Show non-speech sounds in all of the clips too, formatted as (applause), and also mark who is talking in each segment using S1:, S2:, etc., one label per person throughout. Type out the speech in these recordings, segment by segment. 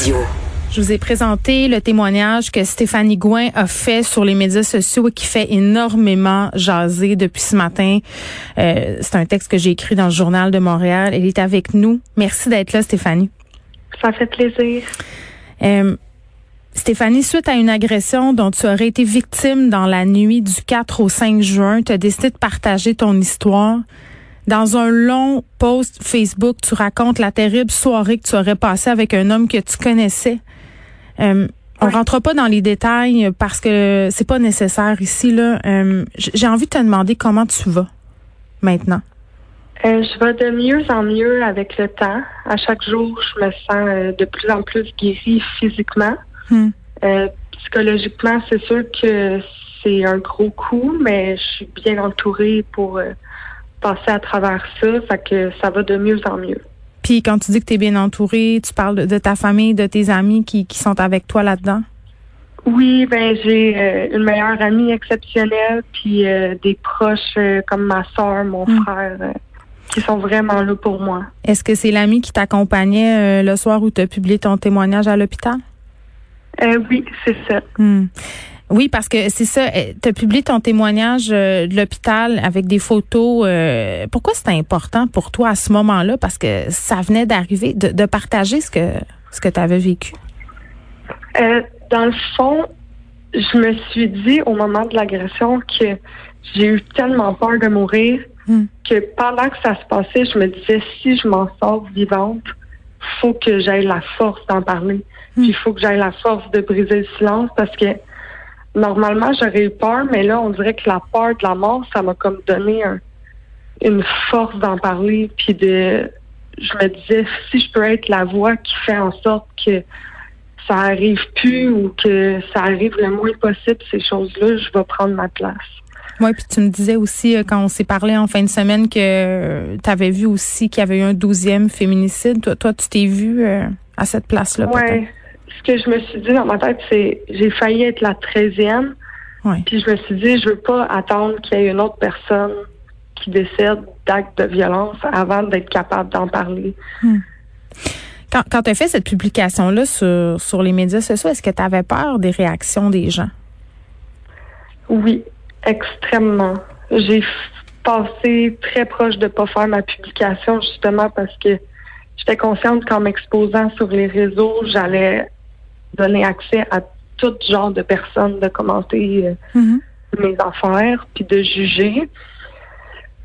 S1: Radio.
S2: Je vous ai présenté le témoignage que Stéphanie Gouin a fait sur les médias sociaux et qui fait énormément jaser depuis ce matin. Euh, c'est un texte que j'ai écrit dans le journal de Montréal. Elle est avec nous. Merci d'être là, Stéphanie.
S3: Ça fait plaisir.
S2: Euh, Stéphanie, suite à une agression dont tu aurais été victime dans la nuit du 4 au 5 juin, tu as décidé de partager ton histoire. Dans un long post Facebook, tu racontes la terrible soirée que tu aurais passée avec un homme que tu connaissais. Euh, on rentre pas dans les détails parce que c'est pas nécessaire ici. Là, euh, j'ai envie de te demander comment tu vas maintenant.
S3: Euh, je vais de mieux en mieux avec le temps. À chaque jour, je me sens de plus en plus guérie physiquement. Hmm. psychologiquement, c'est sûr que c'est un gros coup, mais je suis bien entourée pour passer à travers ça. Fait que ça va de mieux en mieux.
S2: Puis quand tu dis que tu es bien entourée, tu parles de, ta famille, de tes amis qui, qui sont avec toi là-dedans?
S3: Oui, ben j'ai euh, une meilleure amie exceptionnelle, puis euh, des proches euh, comme ma soeur, mon hmm. frère, qui sont vraiment là pour moi.
S2: Est-ce que c'est l'ami qui t'accompagnait le soir où tu as publié ton témoignage à l'hôpital?
S3: oui, c'est ça.
S2: Hmm. Oui, parce que c'est ça. Eh, tu as publié ton témoignage euh, de l'hôpital avec des photos. Euh, pourquoi c'était important pour toi à ce moment-là? Parce que ça venait d'arriver, de, partager ce que ce que tu avais vécu.
S3: Euh, dans le fond, je me suis dit au moment de l'agression que j'ai eu tellement peur de mourir hmm. que pendant que ça se passait, je me disais si je m'en sors vivante, faut que j'aille la force d'en parler. Hmm. il faut que j'aille la force de briser le silence parce que normalement, j'aurais eu peur, mais là, on dirait que la peur de la mort, ça m'a comme donné une force d'en parler, puis de, je me disais, si je peux être la voix qui fait en sorte que ça arrive plus ou que ça arrive le moins possible, ces choses-là, je vais prendre ma place.
S2: Oui, puis tu me disais aussi, euh, quand on s'est parlé en fin de semaine, que tu avais vu aussi qu'il y avait eu un douzième féminicide. Toi, toi tu t'es vu euh, à cette place-là?
S3: Oui ce que je me suis dit dans ma tête, c'est j'ai failli être la treizième. Puis je me suis dit, je veux pas attendre qu'il y ait une autre personne qui décède d'actes de violence avant d'être capable d'en parler.
S2: Hmm. Quand, quand tu as fait cette publication-là sur, sur les médias sociaux, est-ce que tu avais peur des réactions des gens?
S3: Oui, extrêmement. J'ai passé très proche de pas faire ma publication justement parce que j'étais consciente qu'en m'exposant sur les réseaux, j'allais donner accès à tout genre de personnes de commenter euh, mm-hmm. mes affaires puis de juger.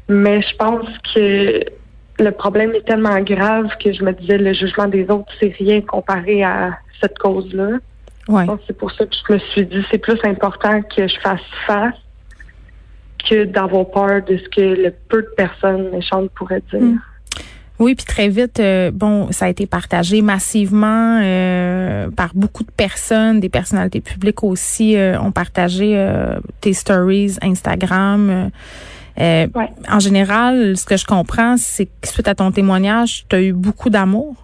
S3: Mais je pense que le problème est tellement grave que je me disais le jugement des autres, c'est rien comparé à cette cause-là.
S2: Ouais.
S3: C'est pour ça que je me suis dit c'est plus important que je fasse face que d'avoir peur de ce que le peu de personnes méchantes pourraient dire. Mm.
S2: Oui, puis très vite, euh, bon, ça a été partagé massivement euh, par beaucoup de personnes, des personnalités publiques aussi euh, ont partagé tes stories Instagram. En général, ce que je comprends, c'est que suite à ton témoignage, tu as eu beaucoup d'amour?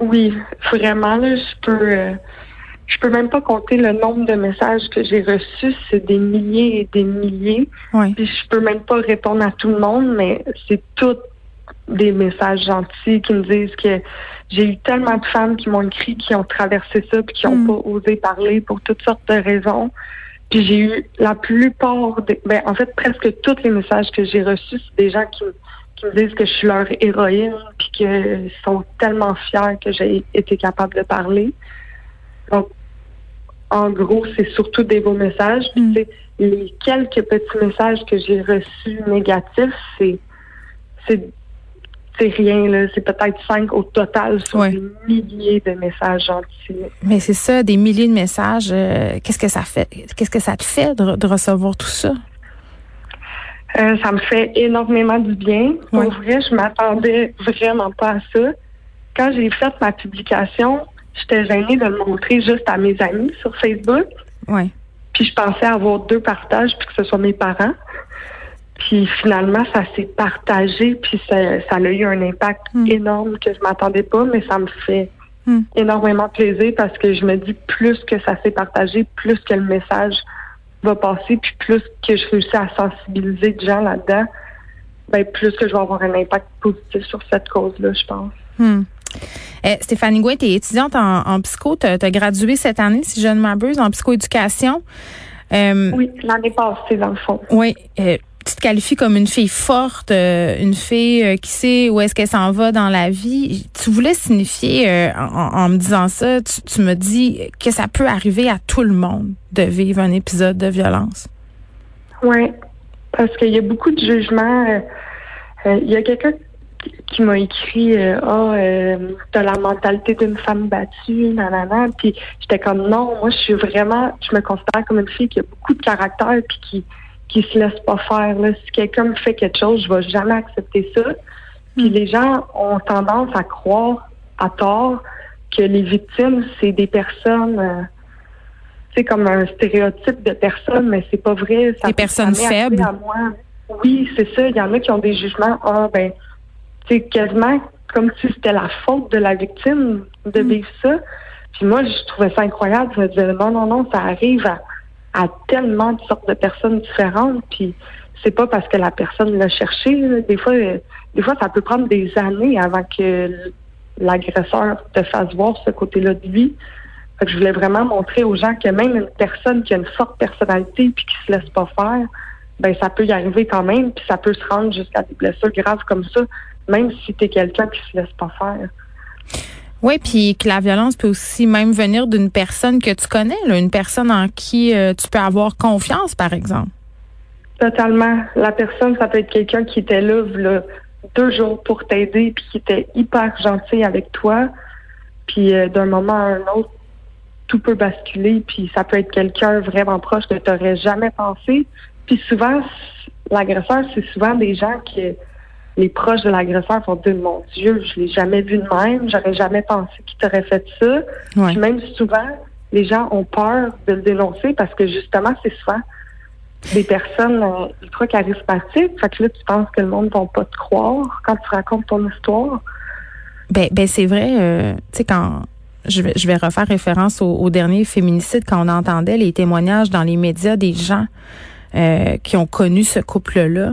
S3: Oui, vraiment. Là, je peux, je peux même pas compter le nombre de messages que j'ai reçus. C'est des milliers et des milliers.
S2: Oui.
S3: Puis je peux même pas répondre à tout le monde, mais c'est tout des messages gentils qui me disent que j'ai eu tellement de femmes qui m'ont écrit, qui ont traversé ça, puis qui n'ont mm. pas osé parler pour toutes sortes de raisons. Puis j'ai eu la plupart, des, ben, en fait, presque tous les messages que j'ai reçus, c'est des gens qui, qui, me disent que je suis leur héroïne, puis qu'ils sont tellement fiers que j'ai été capable de parler. Donc, en gros, c'est surtout des beaux messages. Puis, mm. les quelques petits messages que j'ai reçus négatifs, c'est c'est rien, là. C'est peut-être cinq au total sur des milliers de messages gentils.
S2: Mais c'est ça, des milliers de messages. Euh, qu'est-ce que ça fait? Qu'est-ce que ça te fait de, recevoir tout ça?
S3: Euh, ça me fait énormément du bien. Pour vrai, je m'attendais vraiment pas à ça. Quand j'ai fait ma publication, j'étais gênée de le montrer juste à mes amis sur Facebook.
S2: Ouais.
S3: Puis je pensais avoir deux partages, puis que ce soit mes parents. Puis finalement, ça s'est partagé, puis ça, ça, a eu un impact hmm. énorme que je m'attendais pas, mais ça me fait hmm. énormément plaisir parce que je me dis plus que ça s'est partagé, plus que le message va passer, puis plus que je réussis à sensibiliser des gens là-dedans, ben plus que je vais avoir un impact positif sur cette cause-là, je pense.
S2: Hmm. Eh, Stéphanie Gouin, tu es étudiante en, psycho. Tu as, gradué cette année, si je ne m'abuse, en psychoéducation.
S3: Euh, oui, l'année passée, dans le fond.
S2: Oui. Euh, tu te qualifies comme une fille forte, euh, une fille qui sait où est-ce qu'elle s'en va dans la vie. Tu voulais signifier, en, me disant ça, tu, tu me dis que ça peut arriver à tout le monde de vivre un épisode de violence.
S3: Oui, parce qu'il y a beaucoup de jugements. Il y a quelqu'un qui m'a écrit euh, ah oh, euh, t'as la mentalité d'une femme battue nanana puis j'étais comme non moi je suis vraiment je me considère comme une fille qui a beaucoup de caractère puis qui qui se laisse pas faire là si quelqu'un me fait quelque chose je vais jamais accepter ça puis hmm. les gens ont tendance à croire à tort que les victimes c'est des personnes euh, c'est comme un stéréotype de personnes mais c'est pas vrai
S2: ça des personnes faibles
S3: oui c'est ça il y en a qui ont des jugements ah ben c'est quasiment comme si c'était la faute de la victime de mm. vivre ça. Puis moi, je trouvais ça incroyable. Je me disais, non, non, non, ça arrive à, tellement de sortes de personnes différentes. Puis c'est pas parce que la personne l'a cherché. Des fois, des fois, ça peut prendre des années avant que l'agresseur te fasse voir ce côté-là de lui. Fait que je voulais vraiment montrer aux gens que même une personne qui a une forte personnalité puis qui se laisse pas faire, ben ça peut y arriver quand même, puis ça peut se rendre jusqu'à des blessures graves comme ça même si tu es quelqu'un qui se laisse pas faire.
S2: Oui, puis que la violence peut aussi même venir d'une personne que tu connais, une personne en qui euh, tu peux avoir confiance, par exemple.
S3: Totalement. La personne, ça peut être quelqu'un qui était là, deux jours pour t'aider, puis qui était hyper gentil avec toi. Puis euh, d'un moment à un autre, tout peut basculer, puis ça peut être quelqu'un vraiment proche que tu n'aurais jamais pensé. Puis souvent, l'agresseur, c'est souvent des gens qui les proches de l'agresseur vont dire mon Dieu, je l'ai jamais vu de même, j'aurais jamais pensé qu'il t'aurait fait ça. Puis même souvent, les gens ont peur de le dénoncer parce que justement, c'est souvent des personnes euh, ultra charismatiques. Fait que là, tu penses que le monde ne va pas te croire quand tu racontes ton histoire.
S2: Ben, ben c'est vrai, euh, tu sais, quand je vais, je vais refaire référence au, dernier féminicide, quand on entendait les témoignages dans les médias des gens euh, qui ont connu ce couple-là.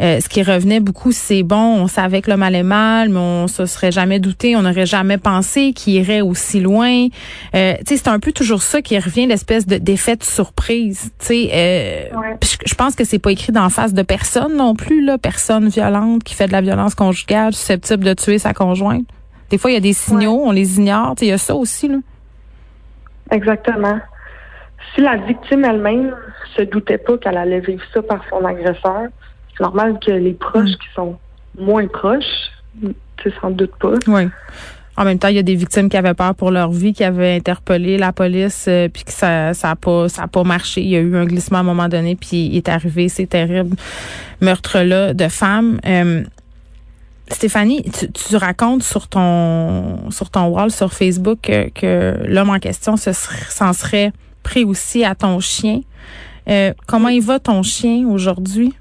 S2: Euh, ce qui revenait beaucoup, c'est bon, on savait que le mal est mal, mais on se serait jamais douté, on n'aurait jamais pensé qu'il irait aussi loin. Euh, tu sais, c'est un peu toujours ça qui revient, l'espèce de d'effet de surprise. Tu sais, euh, je, pense que c'est pas écrit d'en face de personne non plus là, personne violente qui fait de la violence conjugale, susceptible de tuer sa conjointe. Des fois, il y a des signaux, on les ignore. Il y a ça aussi là.
S3: Exactement. Si la victime elle-même se doutait pas qu'elle allait vivre ça par son agresseur, c'est normal que les proches mm. qui sont moins proches, tu s'en doute pas.
S2: Oui. En même temps, il y a des victimes qui avaient peur pour leur vie, qui avaient interpellé la police, euh, puis que ça ça a pas ça a pas marché. Il y a eu un glissement à un moment donné, puis il est arrivé ces terribles meurtres là de femmes. Euh, Stéphanie, tu, racontes sur ton sur ton wall sur Facebook que, l'homme en question s'en serait pris aussi à ton chien. Euh, comment il va ton chien aujourd'hui?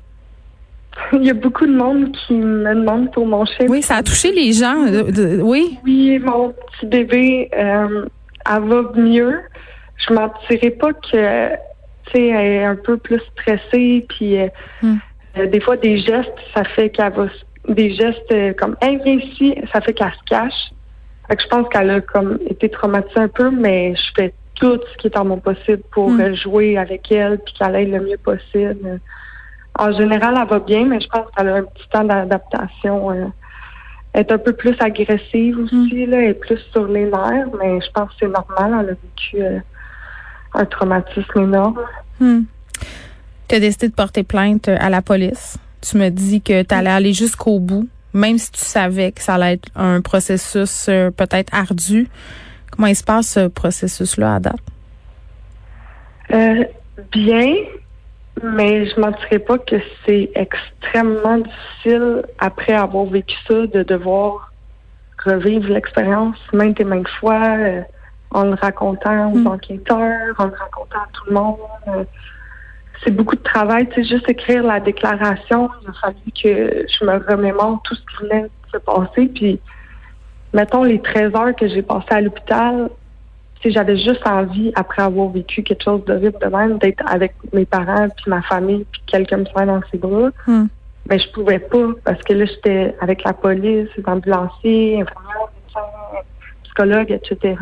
S2: (laughs)
S3: Il y a beaucoup de monde qui me demande pour mon chien.
S2: Oui, ça a touché les gens. oui.
S3: Oui, mon petit bébé, euh, elle va mieux. Je m'en mentirais pas que, tu sais, elle est un peu plus stressée, puis euh, hmm. euh, des fois des gestes, ça fait qu'elle va, des gestes comme, hey, viens ici, ça fait qu'elle se cache. Fait que je pense qu'elle a comme été traumatisée un peu, mais je fais tout ce qui est en mon possible pour hmm. jouer avec elle, puis qu'elle aille le mieux possible. En général, elle va bien, mais je pense qu'elle a un petit temps d'adaptation. Euh, elle est un peu plus agressive aussi, mm. là, elle est plus sur les nerfs, mais je pense que c'est normal. Elle a vécu euh, un traumatisme énorme.
S2: Mm. Tu as décidé de porter plainte à la police. Tu me dis que tu allais aller jusqu'au bout, même si tu savais que ça allait être un processus euh, peut-être ardu. Comment il se passe ce processus-là à date?
S3: bien, mais je mentirais pas que c'est extrêmement difficile après avoir vécu ça de devoir revivre l'expérience maintes et maintes fois euh, en le racontant aux mm. enquêteurs, en le racontant à tout le monde. Euh, c'est beaucoup de travail, tu sais, juste écrire la déclaration. Il a fallu que je me remémore tout ce qui venait de se passer. Puis, mettons, les 13 heures que j'ai passées à l'hôpital, si j'avais juste envie, après avoir vécu quelque chose d'horrible de même, d'être avec mes parents, puis ma famille, puis quelqu'un me soit dans ses bras. Hmm. Mais je pouvais pas parce que là, j'étais avec la police, les ambulanciers, infirmières, psychologue, etc.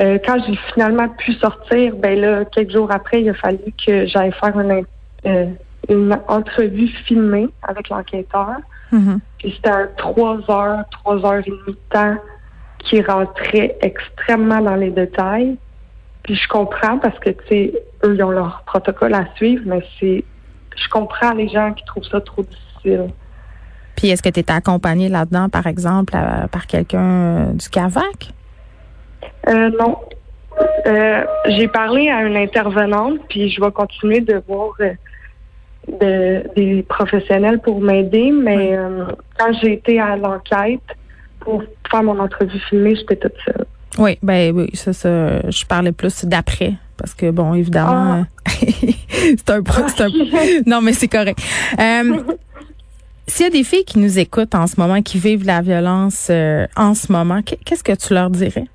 S3: Euh, quand j'ai finalement pu sortir, ben là, quelques jours après, il a fallu que j'aille faire une, euh, une entrevue filmée avec l'enquêteur.
S2: Mhm.
S3: Puis c'était un trois heures, trois heures et demie de temps qui rentrait extrêmement dans les détails. Puis je comprends parce que, tu sais, eux, ils ont leur protocole à suivre, mais c'est. Je comprends les gens qui trouvent ça trop difficile.
S2: Puis est-ce que tu étais accompagné là-dedans, par exemple, euh, par quelqu'un euh, du CAVAC?
S3: Euh, non. Euh, j'ai parlé à une intervenante, puis je vais continuer de voir euh, de- des professionnels pour m'aider, mais quand j'ai été à l'enquête pour faire mon entrevue filmée, j'étais toute seule.
S2: Oui, ben oui, ça, ça, je parlais plus d'après. Parce que, bon, évidemment, (laughs) c'est un, pro- c'est un- (laughs) Non, mais c'est correct. Euh, S'il y a des filles qui nous écoutent en ce moment, qui vivent la violence euh, en ce moment, qu'est- qu'est-ce que tu leur dirais?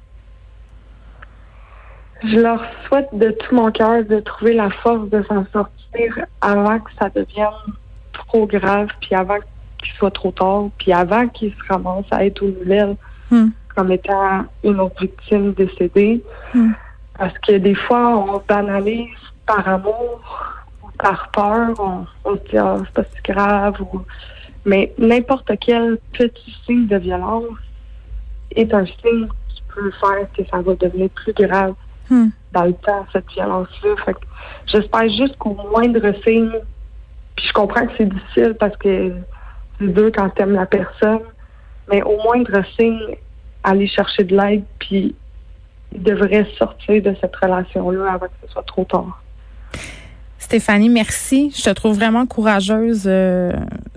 S3: Je leur souhaite de tout mon cœur de trouver la force de s'en sortir avant que ça devienne trop grave, puis avant qu'il soit trop tard, puis avant qu'ils se ramassent à être aux nouvelles
S2: Hmm.
S3: comme étant une autre victime décédée.
S2: Hmm.
S3: Parce que des fois, on banalise par amour ou par peur. On, on se dit, ah, c'est pas si grave. Ou... Mais n'importe quel petit signe de violence est un signe qui peut faire que ça va devenir plus grave
S2: Hmm.
S3: dans le temps, cette violence-là. Fait j'espère juste qu'au moindre signe, puis je comprends que c'est difficile parce que c'est dur quand t'aimes la personne, mais au moindre signe, aller chercher de l'aide, puis il devrait sortir de cette relation-là avant que ce soit trop tard.
S2: Stéphanie, merci. Je te trouve vraiment courageuse euh,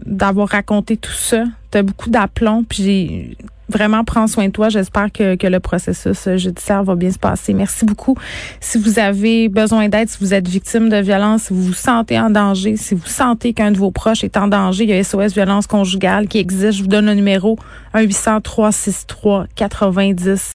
S2: d'avoir raconté tout ça. Tu as beaucoup d'aplomb, puis j'ai vraiment prends soin de toi. J'espère que, que le processus judiciaire va bien se passer. Merci beaucoup. Si vous avez besoin d'aide, si vous êtes victime de violence, si vous vous sentez en danger, si vous sentez qu'un de vos proches est en danger, il y a SOS Violence Conjugale qui existe. Je vous donne le numéro 1 800 363 90